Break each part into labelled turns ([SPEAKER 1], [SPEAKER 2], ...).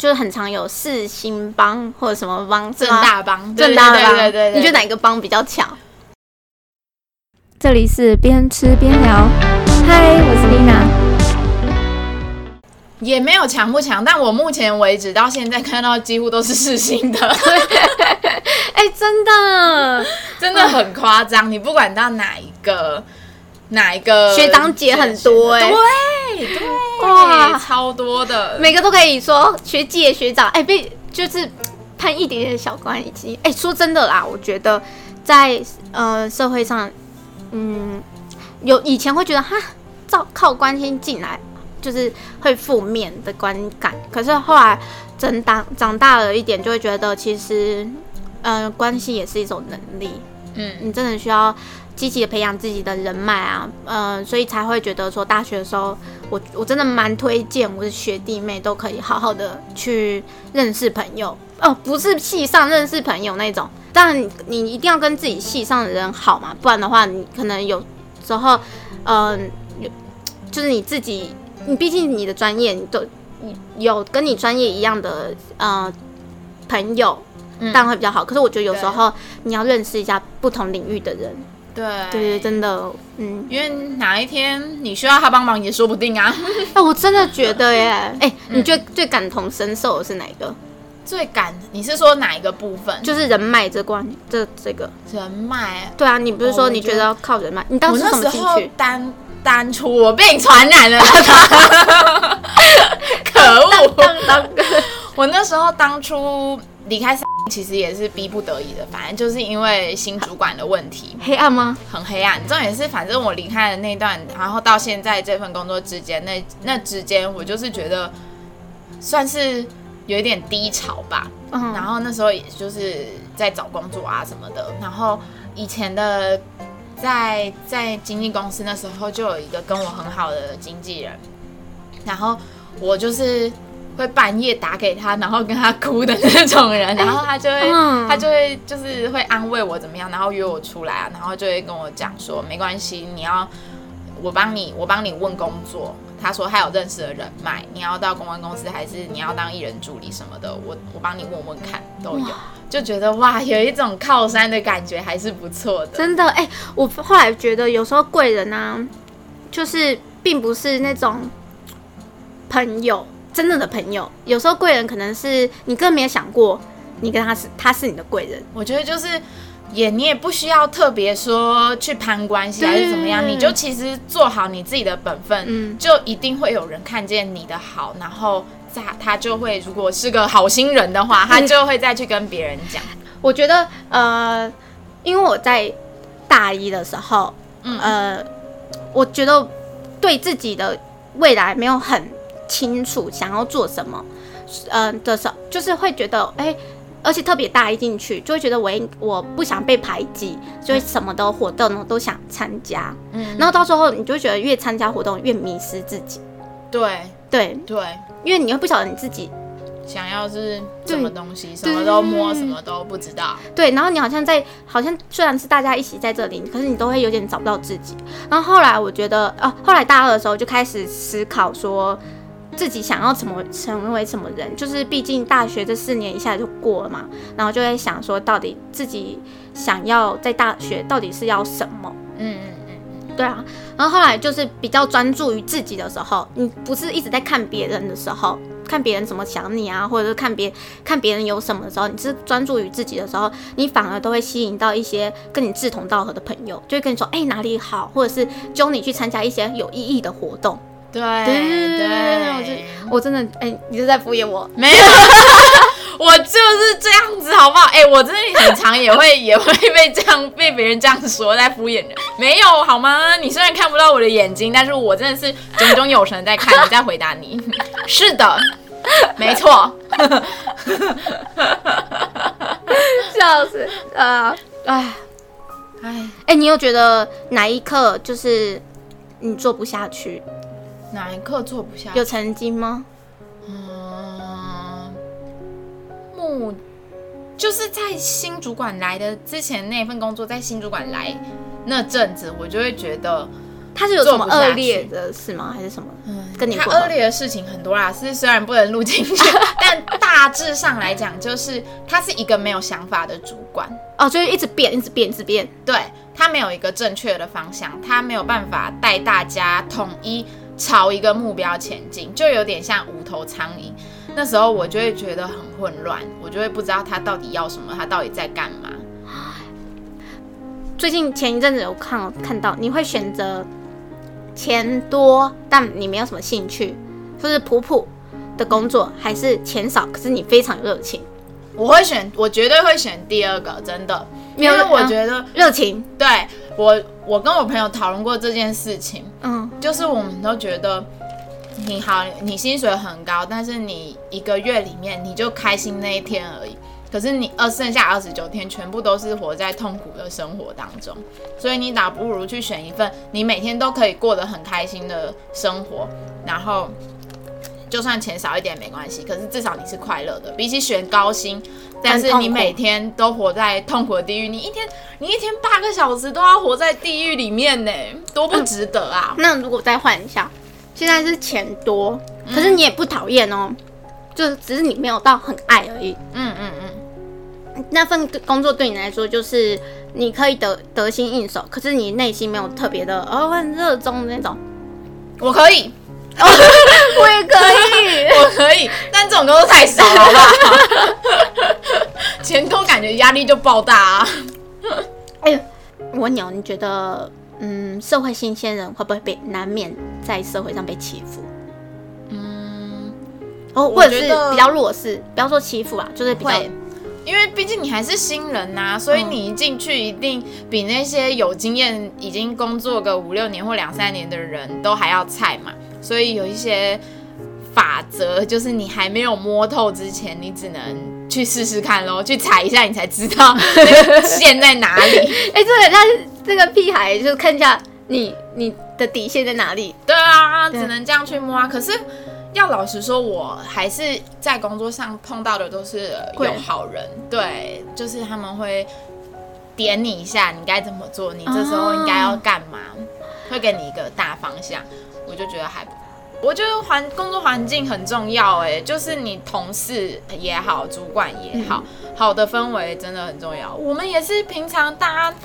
[SPEAKER 1] 就是很常有四星帮或者什么帮，
[SPEAKER 2] 正大帮，
[SPEAKER 1] 正大帮，
[SPEAKER 2] 对对对，
[SPEAKER 1] 你觉得哪个帮比较强？
[SPEAKER 3] 这里是边吃边聊，嗨，我是丽娜。
[SPEAKER 2] 也没有强不强，但我目前为止到现在看到几乎都是四星的。
[SPEAKER 1] 哎、欸，真的，
[SPEAKER 2] 真的很夸张。你不管到哪一个。哪一个？
[SPEAKER 1] 学长姐很多哎、欸，
[SPEAKER 2] 对对。哇，超多的，
[SPEAKER 1] 每个都可以说学姐学长。哎，被、欸、就是攀一点点小关系哎。说真的啦，我觉得在呃社会上，嗯，有以前会觉得哈，照靠关心进来就是会负面的观感，可是后来真当长大了一点，就会觉得其实呃关系也是一种能力，嗯，你真的需要。积极的培养自己的人脉啊，嗯、呃，所以才会觉得说大学的时候，我我真的蛮推荐我的学弟妹都可以好好的去认识朋友哦，不是系上认识朋友那种，但你你一定要跟自己系上的人好嘛，不然的话，你可能有时候，嗯、呃，有就是你自己，你毕竟你的专业，你都有跟你专业一样的呃朋友，当然会比较好。嗯、可是我觉得有时候你要认识一下不同领域的人。
[SPEAKER 2] 对
[SPEAKER 1] 对，真的，嗯，
[SPEAKER 2] 因为哪一天你需要他帮忙也说不定啊。
[SPEAKER 1] 哎，我真的觉得耶，哎，你觉得最感同身受的是哪一个？
[SPEAKER 2] 最感，你是说哪一个部分？
[SPEAKER 1] 就是人脉这关，这这个
[SPEAKER 2] 人脉。
[SPEAKER 1] 对啊，你不是说你觉得要靠人脉？你当时什么兴趣？
[SPEAKER 2] 单单出，我被你传染了。可恶！我那时候当初离开。其实也是逼不得已的，反正就是因为新主管的问题。
[SPEAKER 1] 黑暗吗？
[SPEAKER 2] 很黑暗。重点是，反正我离开的那段，然后到现在这份工作之间，那那之间，我就是觉得算是有一点低潮吧。嗯。然后那时候也就是在找工作啊什么的。然后以前的在在经纪公司那时候，就有一个跟我很好的经纪人。然后我就是。会半夜打给他，然后跟他哭的那种人，然后他就会，他就会就是会安慰我怎么样，然后约我出来啊，然后就会跟我讲说没关系，你要我帮你，我帮你问工作。他说他有认识的人脉，你要到公关公司还是你要当艺人助理什么的，我我帮你问问看，都有。就觉得哇，有一种靠山的感觉，还是不错的。
[SPEAKER 1] 真的哎，我后来觉得有时候贵人啊，就是并不是那种朋友。真正的朋友，有时候贵人可能是你根本没有想过，你跟他是他是你的贵人。
[SPEAKER 2] 我觉得就是也你也不需要特别说去攀关系还是怎么样，你就其实做好你自己的本分，嗯，就一定会有人看见你的好，然后在他就会如果是个好心人的话，他就会再去跟别人讲。
[SPEAKER 1] 我觉得呃，因为我在大一的时候，嗯呃，我觉得对自己的未来没有很。清楚想要做什么，嗯、呃、的时候，就是会觉得哎、欸，而且特别大一进去，就会觉得我我不想被排挤，就会什么的活动呢都想参加，嗯，然后到时候你就会觉得越参加活动越迷失自己，
[SPEAKER 2] 对。
[SPEAKER 1] 对。
[SPEAKER 2] 对，
[SPEAKER 1] 因为你会不晓得你自己
[SPEAKER 2] 想要是什么东西，什么都摸，什么都不知道，
[SPEAKER 1] 对，然后你好像在好像虽然是大家一起在这里，可是你都会有点找不到自己，然后后来我觉得哦、啊，后来大二的时候就开始思考说。自己想要怎么成为什么人，就是毕竟大学这四年一下就过了嘛，然后就会想说，到底自己想要在大学到底是要什么？嗯嗯嗯，对啊。然后后来就是比较专注于自己的时候，你不是一直在看别人的时候，看别人怎么想你啊，或者是看别看别人有什么的时候，你是专注于自己的时候，你反而都会吸引到一些跟你志同道合的朋友，就会跟你说，哎，哪里好，或者是揪你去参加一些有意义的活动。
[SPEAKER 2] 对对，对
[SPEAKER 1] 我就我真的哎、你是在敷衍我？
[SPEAKER 2] 没有，我就是这样子，好不好？哎、我真的很常也会也会被这样被别人这样子说，在敷衍人。没有好吗？你虽然看不到我的眼睛，但是我真的是炯炯有神在看你，在回答你。是的，没错。
[SPEAKER 1] 笑死啊！哎哎哎，你有觉得哪一刻就是你做不下去？
[SPEAKER 2] 哪一刻做不下去？
[SPEAKER 1] 有曾经吗？
[SPEAKER 2] 嗯，目就是在新主管来的之前那份工作，在新主管来那阵子，我就会觉得
[SPEAKER 1] 他是有什么恶劣的事吗？还是什么？嗯，跟你
[SPEAKER 2] 他恶劣的事情很多啦，是虽然不能录进去，但大致上来讲，就是他是一个没有想法的主管
[SPEAKER 1] 哦，就是一直变，一直变，一直变。
[SPEAKER 2] 对，他没有一个正确的方向，他没有办法带大家统一朝一个目标前进，就有点像无头苍蝇。那时候我就会觉得很混乱，我就会不知道他到底要什么，他到底在干嘛。
[SPEAKER 1] 最近前一阵子有看看到，你会选择钱多但你没有什么兴趣，就是普普的工作，还是钱少可是你非常热情？
[SPEAKER 2] 我会选，我绝对会选第二个，真的，因为我觉得
[SPEAKER 1] 热情。
[SPEAKER 2] 对，我，我跟我朋友讨论过这件事情，嗯，就是我们都觉得你好，你薪水很高，但是你一个月里面你就开心那一天而已。可是你二剩下二十九天全部都是活在痛苦的生活当中，所以你倒不如去选一份你每天都可以过得很开心的生活，然后就算钱少一点没关系，可是至少你是快乐的。比起选高薪，但是你每天都活在痛苦的地狱，你一天你一天八个小时都要活在地狱里面呢，多不值得啊！
[SPEAKER 1] 嗯，那如果再换一下，现在是钱多，可是你也不讨厌哦，就只是你没有到很爱而已。嗯嗯嗯。那份工作对你来说，就是你可以得得心应手，可是你内心没有特别的哦很热衷的那种。
[SPEAKER 2] 我可以，
[SPEAKER 1] 哦、我也可以，
[SPEAKER 2] 我可以，但这种工作太少了，好不好？钱多感觉压力就爆大啊！
[SPEAKER 1] 哎呦，我问你觉得嗯，社会新鲜人会不会被难免在社会上被欺负？嗯，哦，或者是比较弱势，不要说欺负啊，就是比较。
[SPEAKER 2] 因为毕竟你还是新人呐、啊，所以你一进去一定比那些有经验、已经工作个五六年或两三年的人都还要菜嘛。所以有一些法则，就是你还没有摸透之前，你只能去试试看喽，去踩一下，你才知道 线在哪里。
[SPEAKER 1] 哎、欸，这个那这个屁孩，就看一下你你的底线在哪里。
[SPEAKER 2] 对啊，只能这样去摸啊。可是。要老实说，我还是在工作上碰到的都是有好人，对，就是他们会点你一下，你该怎么做，你这时候应该要干嘛，会给你一个大方向，我就觉得还不，我觉得环工作环境很重要，哎，就是你同事也好，主管也好，好的氛围真的很重要。我们也是平常大家，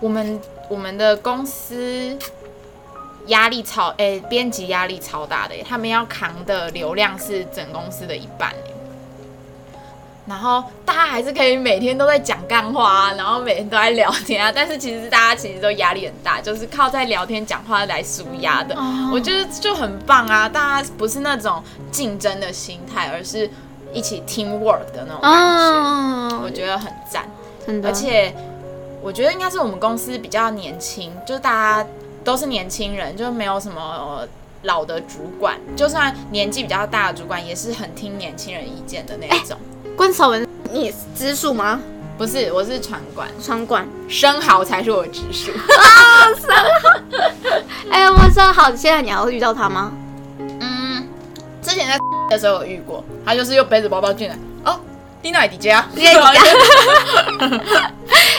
[SPEAKER 2] 我们我们的公司。压力超哎，编辑压力超大的，他们要扛的流量是整公司的一半，然后大家还是可以每天都在讲干话啊，然后每天都在聊天啊，但是其实大家其实都压力很大，就是靠在聊天讲话来舒压的。我觉得就很棒啊，大家不是那种竞争的心态，而是一起 team work 的那种感觉，我觉得很赞，真的。而且我觉得应该是我们公司比较年轻，就是大家。都是年轻人，就没有什么老的主管，就算年纪比较大的主管，也是很听年轻人意见的那一种。
[SPEAKER 1] 关韶文，你直属吗？
[SPEAKER 2] 不是，我是船管，
[SPEAKER 1] 传管，
[SPEAKER 2] 生蚝才是我直属。
[SPEAKER 1] 啊，生蚝！哎，我生蚝，现在你还会遇到他吗？
[SPEAKER 2] 嗯，之前在 的时候有遇过，他就是又背着包包进来。哦，丽娜迪迦，丽娜迪迦。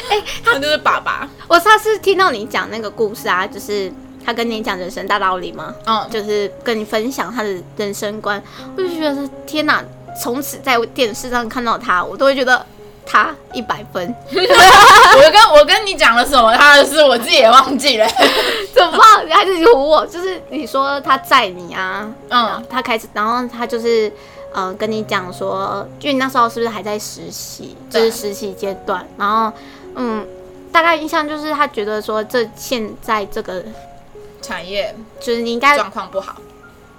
[SPEAKER 2] 哎，他就是爸爸。
[SPEAKER 1] 我上次听到你讲那个故事啊，就是他跟你讲人生大道理嘛，嗯，就是跟你分享他的人生观，我就觉得天哪！从此在电视上看到他，我都会觉得他一百分。
[SPEAKER 2] 我跟我跟你讲了什么？他的事我自己也忘记了，
[SPEAKER 1] 怎么办？你还是唬我？就是你说他载你啊，嗯，他开始，然后他就是呃跟你讲说，因为那时候是不是还在实习？就是实习阶段，然后。嗯，大概印象就是他觉得说，这现在这个
[SPEAKER 2] 产业
[SPEAKER 1] 就是你应该
[SPEAKER 2] 状况不好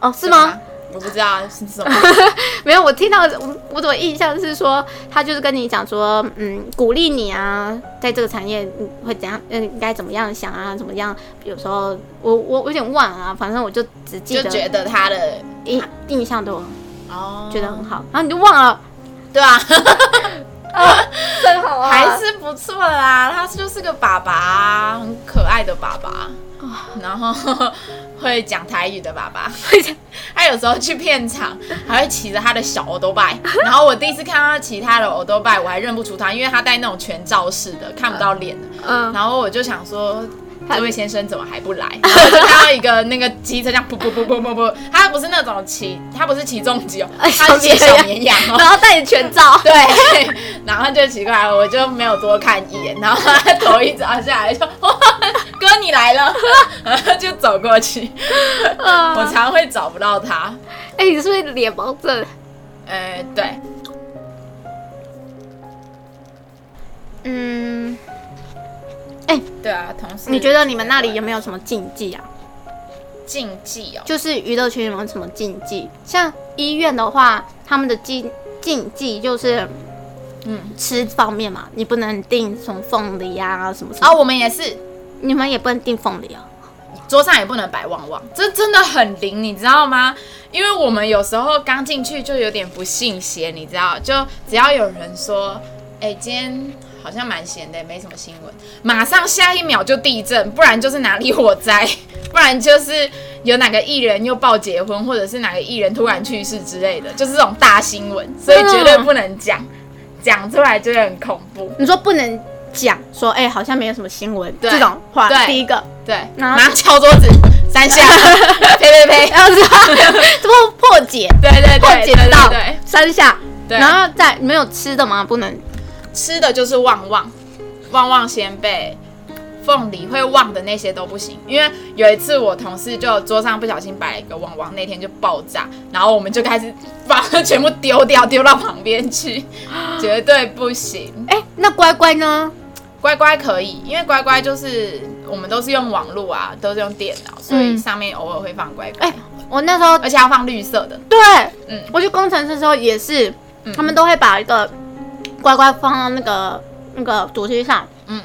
[SPEAKER 1] 哦，是吗？吗？
[SPEAKER 2] 我不知道是什么，
[SPEAKER 1] 没有，我听到我我的印象是说，他就是跟你讲说，嗯，鼓励你啊，在这个产业会怎样，嗯，应该怎么样想啊，怎么样？有时候我我有点忘了啊，反正我就只记得
[SPEAKER 2] 就觉得他的
[SPEAKER 1] 印印象都哦，觉得很好，然后你就忘了，
[SPEAKER 2] 对吧？
[SPEAKER 1] 啊，真好啊，
[SPEAKER 2] 还是不错啦。他就是个爸爸，很可爱的爸爸，然后会讲台语的爸爸。他有时候去片场，还会骑着他的小欧多拜。然后我第一次看到他骑他的欧多拜，我还认不出他，因为他戴那种全罩式的，看不到脸的。嗯，然后我就想说，这位先生怎么还不来？然后就看到一个那个机车这样噗噗噗噗噗噗，他不是那种骑，他不是骑重机哦，他是骑小绵羊哦，
[SPEAKER 1] 然后戴着全罩，
[SPEAKER 2] 对，然后就奇怪了，我就没有多看一眼，然后他头一砸下来说：“哇，哥你来了。”然后就走过去，我常会找不到他。
[SPEAKER 1] 哎，你是不是脸盲症？
[SPEAKER 2] 呃，对。
[SPEAKER 1] 嗯，哎、欸，
[SPEAKER 2] 对啊，同事，
[SPEAKER 1] 你觉得你们那里有没有什么禁忌啊？
[SPEAKER 2] 禁忌哦，就是
[SPEAKER 1] 娱乐圈有没有什么禁忌？像医院的话，他们的禁禁忌就是，嗯，吃方面嘛，你不能订什么凤梨啊，什么什么。
[SPEAKER 2] 啊，我们也是，
[SPEAKER 1] 你们也不能订凤梨啊，
[SPEAKER 2] 桌上也不能摆旺旺，这真的很灵，你知道吗？因为我们有时候刚进去就有点不信邪，你知道，就只要有人说，哎、欸，今天。好像蛮闲的，没什么新闻。马上下一秒就地震，不然就是哪里火灾，不然就是有哪个艺人又报结婚，或者是哪个艺人突然去世之类的，就是这种大新闻，所以绝对不能讲，讲出来就会很恐怖。
[SPEAKER 1] 你说不能讲，说哎、欸，好像没有什么新闻这种话。
[SPEAKER 2] 对，
[SPEAKER 1] 第一个，
[SPEAKER 2] 对，然后敲桌子三下，呸 呸呸，
[SPEAKER 1] 然后 这么破解，
[SPEAKER 2] 对对对，
[SPEAKER 1] 破解得到三下，然后再没有吃的吗？不能。
[SPEAKER 2] 吃的就是旺旺，旺旺仙贝、凤梨会旺的那些都不行，因为有一次我同事就桌上不小心摆了一个旺旺，那天就爆炸，然后我们就开始把它全部丢掉，丢到旁边去，绝对不行。
[SPEAKER 1] 哎、欸，那乖乖呢？
[SPEAKER 2] 乖乖可以，因为乖乖就是我们都是用网络啊，都是用电脑，所以上面偶尔会放乖乖。哎、
[SPEAKER 1] 嗯欸，我那时候
[SPEAKER 2] 而且要放绿色的。
[SPEAKER 1] 对，嗯，我去工程师的时候也是，嗯、他们都会把一个。乖乖放到那个那个主机上，嗯，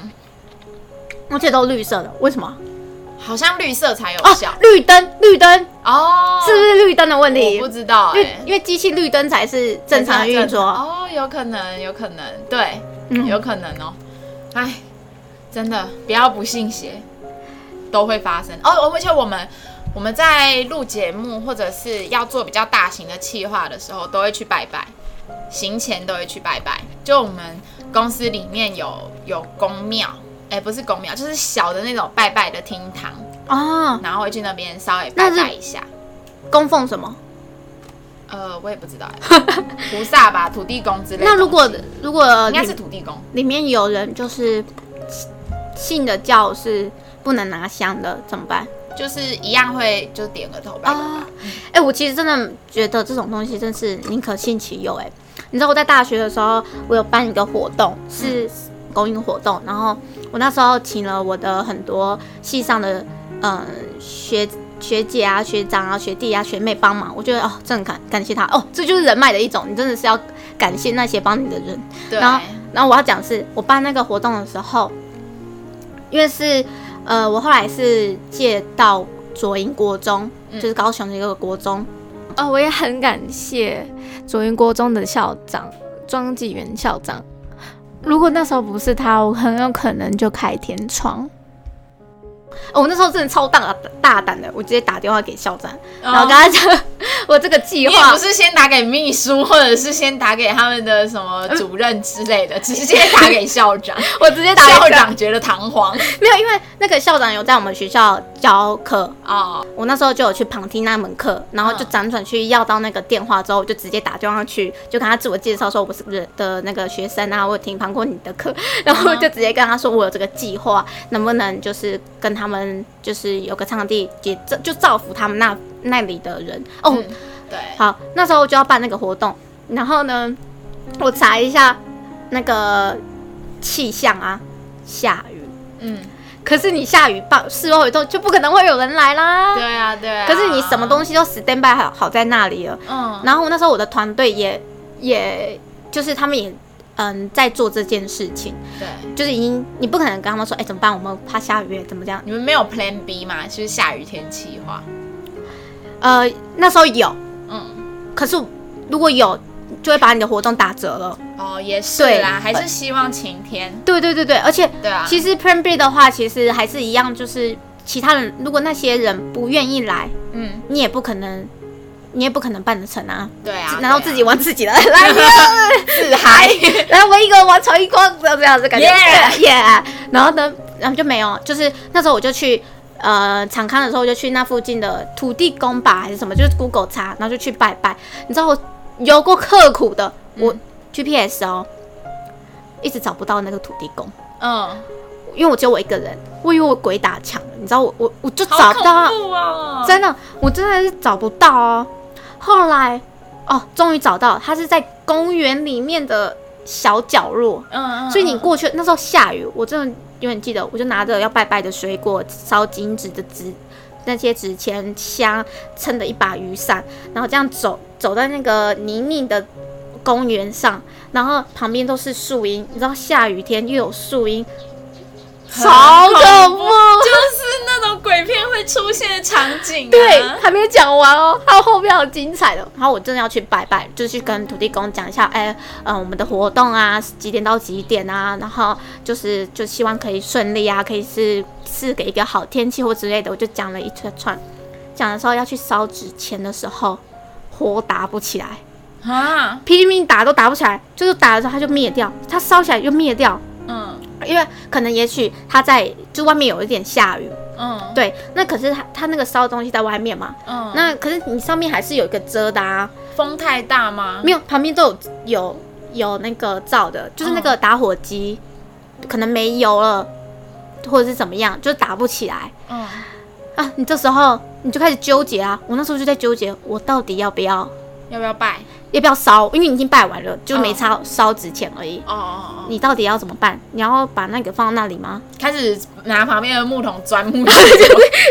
[SPEAKER 1] 而且都绿色的，为什么？
[SPEAKER 2] 好像绿色才有效。
[SPEAKER 1] 啊、绿灯，绿灯
[SPEAKER 2] 哦，
[SPEAKER 1] 是不是绿灯的问题？
[SPEAKER 2] 我不知道、欸，因
[SPEAKER 1] 因为机器绿灯才是正常的运作。
[SPEAKER 2] 哦，有可能，有可能，对，嗯、有可能哦。哎，真的不要不信邪，都会发生哦。而且我们我们在录节目或者是要做比较大型的企划的时候，都会去拜拜。行前都会去拜拜，就我们公司里面有有公庙，哎、欸，不是公庙，就是小的那种拜拜的厅堂啊，然后会去那边稍微拜拜一下，
[SPEAKER 1] 供奉什么？
[SPEAKER 2] 呃，我也不知道，菩萨吧，土地公之类的。
[SPEAKER 1] 那如果如果
[SPEAKER 2] 应该是土地公，
[SPEAKER 1] 里面有人就是信的教是不能拿香的，怎么办？
[SPEAKER 2] 就是一样会就点个头吧。啊，
[SPEAKER 1] 哎、欸，我其实真的觉得这种东西真是宁可信其有。哎，你知道我在大学的时候，我有办一个活动，是公益活动，然后我那时候请了我的很多系上的嗯学学姐啊、学长啊、学弟啊、学妹帮忙。我觉得哦，真的感感谢他哦，这就是人脉的一种，你真的是要感谢那些帮你的人。
[SPEAKER 2] 对。
[SPEAKER 1] 然后，然后我要讲是，我办那个活动的时候，因为是。呃，我后来是借到左营国中，嗯，就是高雄的一个国中。
[SPEAKER 3] 哦，我也很感谢左营国中的校长庄纪元校长。如果那时候不是他，我很有可能就开天窗。
[SPEAKER 1] 我那时候真的超大大胆的，我直接打电话给校长，然后跟他讲 我这个计划。
[SPEAKER 2] 不是先打给秘书，或者是先打给他们的什么主任之类的，直接打给校长。
[SPEAKER 1] 我直接打给
[SPEAKER 2] 校长，觉得堂皇。
[SPEAKER 1] 没有，因为那个校长有在我们学校教课啊。
[SPEAKER 2] Oh.
[SPEAKER 1] 我那时候就有去旁听那门课，然后就辗转去要到那个电话之后，我就直接打电话去，就跟他自我介绍说，我是不是的那个学生啊，我有听旁过你的课，然后就直接跟他说我有这个计划，能不能就是跟他们。嗯，就是有个场地，也造就造福他们那那里的人哦。
[SPEAKER 2] 嗯，对，
[SPEAKER 1] 好，那时候就要办那个活动，然后呢，我查一下那个气象啊，下雨，
[SPEAKER 2] 嗯，
[SPEAKER 1] 可是你下雨报事后以后就不可能会有人来啦。
[SPEAKER 2] 对啊，对啊。
[SPEAKER 1] 可是你什么东西都 stand by 好好在那里了，
[SPEAKER 2] 嗯。
[SPEAKER 1] 然后那时候我的团队也也就是他们也。嗯，在做这件事情，
[SPEAKER 2] 对，
[SPEAKER 1] 就是已经你不可能跟他们说，哎、欸，怎么办？我们怕下雨，怎么这样？
[SPEAKER 2] 你们没有 Plan B 吗？就是下雨天气话。
[SPEAKER 1] 呃，那时候有，
[SPEAKER 2] 嗯，
[SPEAKER 1] 可是如果有，就会把你的活动打折了。
[SPEAKER 2] 哦，也是对啦，还是希望晴天。
[SPEAKER 1] 对对对对，而且
[SPEAKER 2] 对啊，
[SPEAKER 1] 其实 Plan B 的话，其实还是一样，就是其他人如果那些人不愿意来，
[SPEAKER 2] 嗯，
[SPEAKER 1] 你也不可能。你也不可能办得成啊！
[SPEAKER 2] 对啊，
[SPEAKER 1] 然后自己玩自己的，
[SPEAKER 2] 来自嗨，
[SPEAKER 1] 然后我一个人玩超一光，这样子感觉，耶耶。然后呢，然后就没有，就是那时候我就去呃场勘的时候，我就去那附近的土地公吧，还是什么，就是 Google 查，然后就去拜拜。你知道我有过刻苦的，嗯、我 GPS 哦，一直找不到那个土地公。嗯，因为我只有我一个人，我以为我鬼打墙，你知道我我我就找不到，哦、真的，我真的是找不到哦。后来哦，终于找到，它是在公园里面的小角落。嗯，所以你过去那时候下雨，我真的永远记得，我就拿着要拜拜的水果、烧金纸的纸、那些纸钱箱，撑着一把雨伞，然后这样走走在那个泥泞的公园上，然后旁边都是树荫，你知道下雨天又有树荫。超恐怖，
[SPEAKER 2] 就是那种鬼片会出现的场景、啊。
[SPEAKER 1] 对，还没有讲完哦，还有后面好精彩的。然后我真的要去拜拜，就去跟土地公讲一下，哎，嗯、呃，我们的活动啊，几点到几点啊？然后就是就希望可以顺利啊，可以是是给一个好天气或之类的。我就讲了一串串，讲的时候要去烧纸钱的时候，火打不起来啊，拼命打都打不起来，就是打的时候它就灭掉，它烧起来又灭掉。因为可能也许他在就外面有一点下雨，嗯，对，那可是他他那个烧东西在外面嘛，嗯，那可是你上面还是有一个遮的啊，
[SPEAKER 2] 风太大吗？
[SPEAKER 1] 没有，旁边都有有有那个罩的，就是那个打火机，嗯，可能没油了，或者是怎么样，就打不起来，嗯，啊，你这时候你就开始纠结啊，我那时候就在纠结，我到底要不要
[SPEAKER 2] 要不要拜？
[SPEAKER 1] 要不要烧？因为你已经拜完了，就没烧烧纸钱而已。哦哦哦！你到底要怎么办？你要把那个放到那里吗？
[SPEAKER 2] 开始拿旁边的木桶钻木头。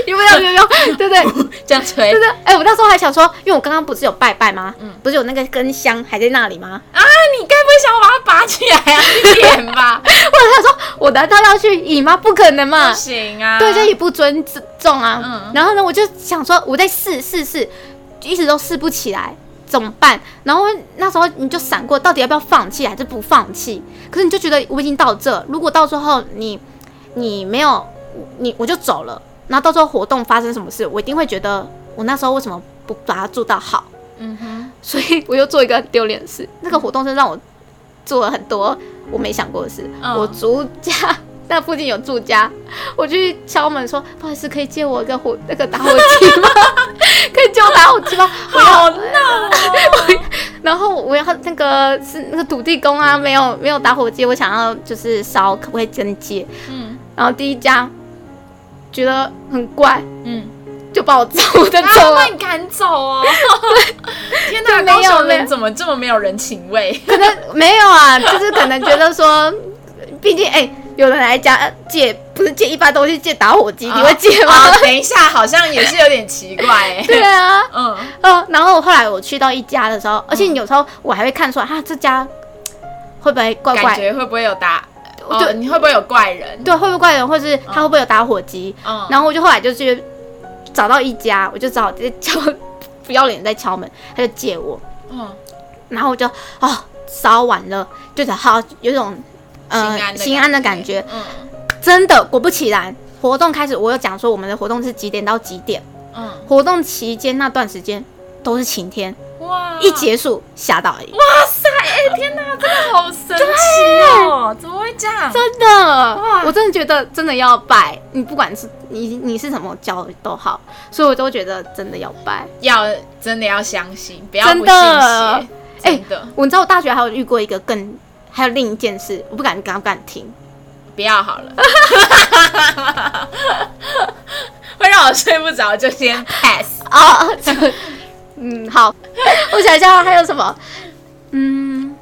[SPEAKER 1] 有没有？有没有？对不对？
[SPEAKER 2] 这样吹。
[SPEAKER 1] 对对。哎，我那时候还想说，因为我刚刚不是有拜拜吗？嗯。不是有那个根香还在那里吗？
[SPEAKER 2] 啊！你该不会想我把它拔起来啊？点吧。
[SPEAKER 1] 或者他说，我难道要去引吗？不可能嘛。
[SPEAKER 2] 不行啊。
[SPEAKER 1] 对，就也不尊重啊。嗯。然后呢，我就想说，我在试试试，一直都试不起来。怎么办？然后那时候你就闪过，到底要不要放弃还是不放弃？可是你就觉得我已经到这，如果到最后你你没有你我就走了，然后到时候活动发生什么事，我一定会觉得我那时候为什么不把它做到好？嗯哼，所以我又做一个很丢脸的事。那个活动是让我做了很多我没想过的事，嗯、我逐家。那附近有住家，我去敲门说：“不好意思，可以借我一个火那个打火机吗？可以借我打火机吗？”
[SPEAKER 2] 好闹哦！
[SPEAKER 1] 然后我要那个是那个土地公啊，没有没有打火机，我想要就是烧，可不可以真借？嗯。然后第一家觉得很怪，嗯，就把我走的走了，
[SPEAKER 2] 把你赶走哦。天哪，高雄人怎么这么没有人情味？
[SPEAKER 1] 可能没有啊，就是可能觉得说，毕竟哎。欸有人来家借，不是借一般东西，借打火机，你会借吗？
[SPEAKER 2] 哦？等一下，好像也是有点奇怪哎。
[SPEAKER 1] 对啊，嗯嗯，然后后来我去到一家的时候，而且有时候我还会看出来，哈，这家会不会怪怪？
[SPEAKER 2] 感觉会不会有打？对，你会不会有怪人？
[SPEAKER 1] 对，会不会怪人，或是他会不会有打火机？嗯，然后我就后来就去找到一家，我就只好直接敲，不要脸在敲门，他就借我，嗯，然后我就哦烧完了，就是好有种。呃，心安的感觉，嗯，真的，果不其然，活动开始，我有讲说我们的活动是几点到几点，嗯，活动期间那段时间都是晴天，哇，一结束下大雨，
[SPEAKER 2] 哇塞，哎、欸，天哪，真的好神奇哦，怎么会这样？
[SPEAKER 1] 真的，哇，我真的觉得真的要拜，你不管是你你是什么教都好，所以我都觉得真的要拜，
[SPEAKER 2] 要真的要相信，不要不信邪，
[SPEAKER 1] 哎，真的，欸、我知道我大学还有遇过一个更。还有另一件事，我不敢，敢不敢听，
[SPEAKER 2] 不要好了，会让我睡不着，就先 pass 啊。
[SPEAKER 1] 嗯，好，我想一下还有什么，嗯，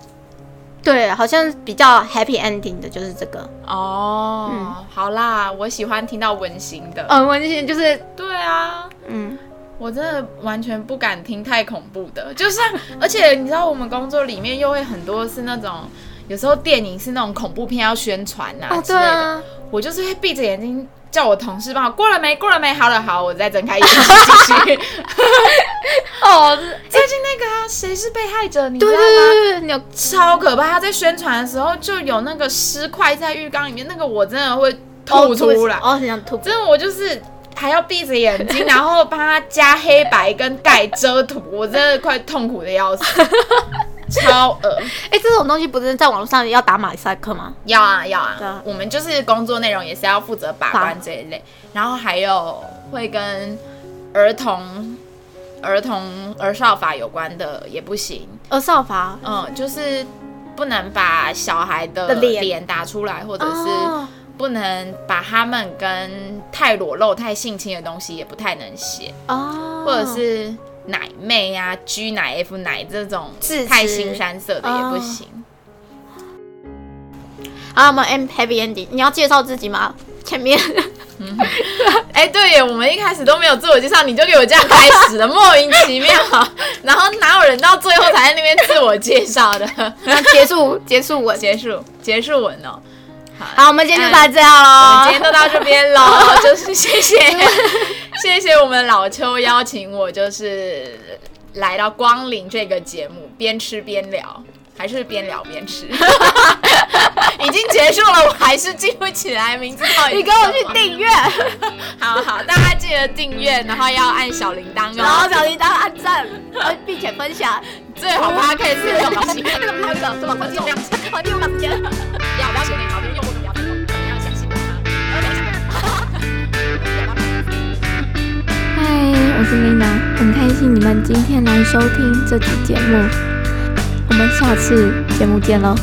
[SPEAKER 1] 对，好像比较 happy ending 的就是这个。
[SPEAKER 2] 哦。嗯，好啦，我喜欢听到温馨的，
[SPEAKER 1] 嗯，温馨就是
[SPEAKER 2] 对啊，嗯，我真的完全不敢听太恐怖的，就是，而且你知道，我们工作里面又会很多是那种。有时候电影是那种恐怖片要宣传啊之类的，啊、我就是会闭着眼睛叫我同事帮我过了没过了没，好了好，我再睁开眼睛继续。哦，最近那个啊，谁是被害者？你知道吗？对对对，有超可怕！他在宣传的时候就有那个尸块在浴缸里面，那个我真的会吐出来，
[SPEAKER 1] 哦，很想吐。
[SPEAKER 2] 真的，我就是还要闭着眼睛，然后帮他加黑白跟盖遮图，我真的快痛苦的要死。超恶。
[SPEAKER 1] 哎、欸，这种东西不是在网络上要打马赛克吗？
[SPEAKER 2] 要啊，要啊。
[SPEAKER 1] 啊
[SPEAKER 2] 我们就是工作内容也是要负责把关这一类，然后还有会跟儿童、儿童儿少法有关的也不行。
[SPEAKER 1] 儿少法，
[SPEAKER 2] 嗯，就是不能把小孩的脸打出来，或者是不能把他们跟太裸露、太性侵的东西也不太能写
[SPEAKER 1] 哦，
[SPEAKER 2] 或者是。奶妹呀、啊、G 奶、F 奶这种太新山色的也不行。
[SPEAKER 1] 好，我们 M Happy Ending，你要介绍自己吗？前面，
[SPEAKER 2] 哎、欸，对耶，我们一开始都没有自我介绍，你就给我这样开始了，莫名其妙。然后哪有人到最后才在那边自我介绍的？
[SPEAKER 1] 结束，结束文，
[SPEAKER 2] 结束，结束文哦。好，
[SPEAKER 1] 好，我们今天就到这样喽。
[SPEAKER 2] 我们今天就到这边喽，就是谢谢，谢谢我们老邱邀请我，就是来到光临这个节目，边吃边聊，还是边聊边吃？已经结束了，我还是记不起来名字。
[SPEAKER 1] 你跟我去订阅，
[SPEAKER 2] 好好，大家记得订阅，然后要按小铃铛哦，
[SPEAKER 1] 然后小铃铛按赞，并且分享，
[SPEAKER 2] 最好把它可以吃这种东西，
[SPEAKER 1] 这么好的，这么好的，这样子，好，第五个时间，
[SPEAKER 2] 要不要写那个？
[SPEAKER 3] 嗨我是 Lina，很开心你们今天来收听这期节目，我们下次节目见喽。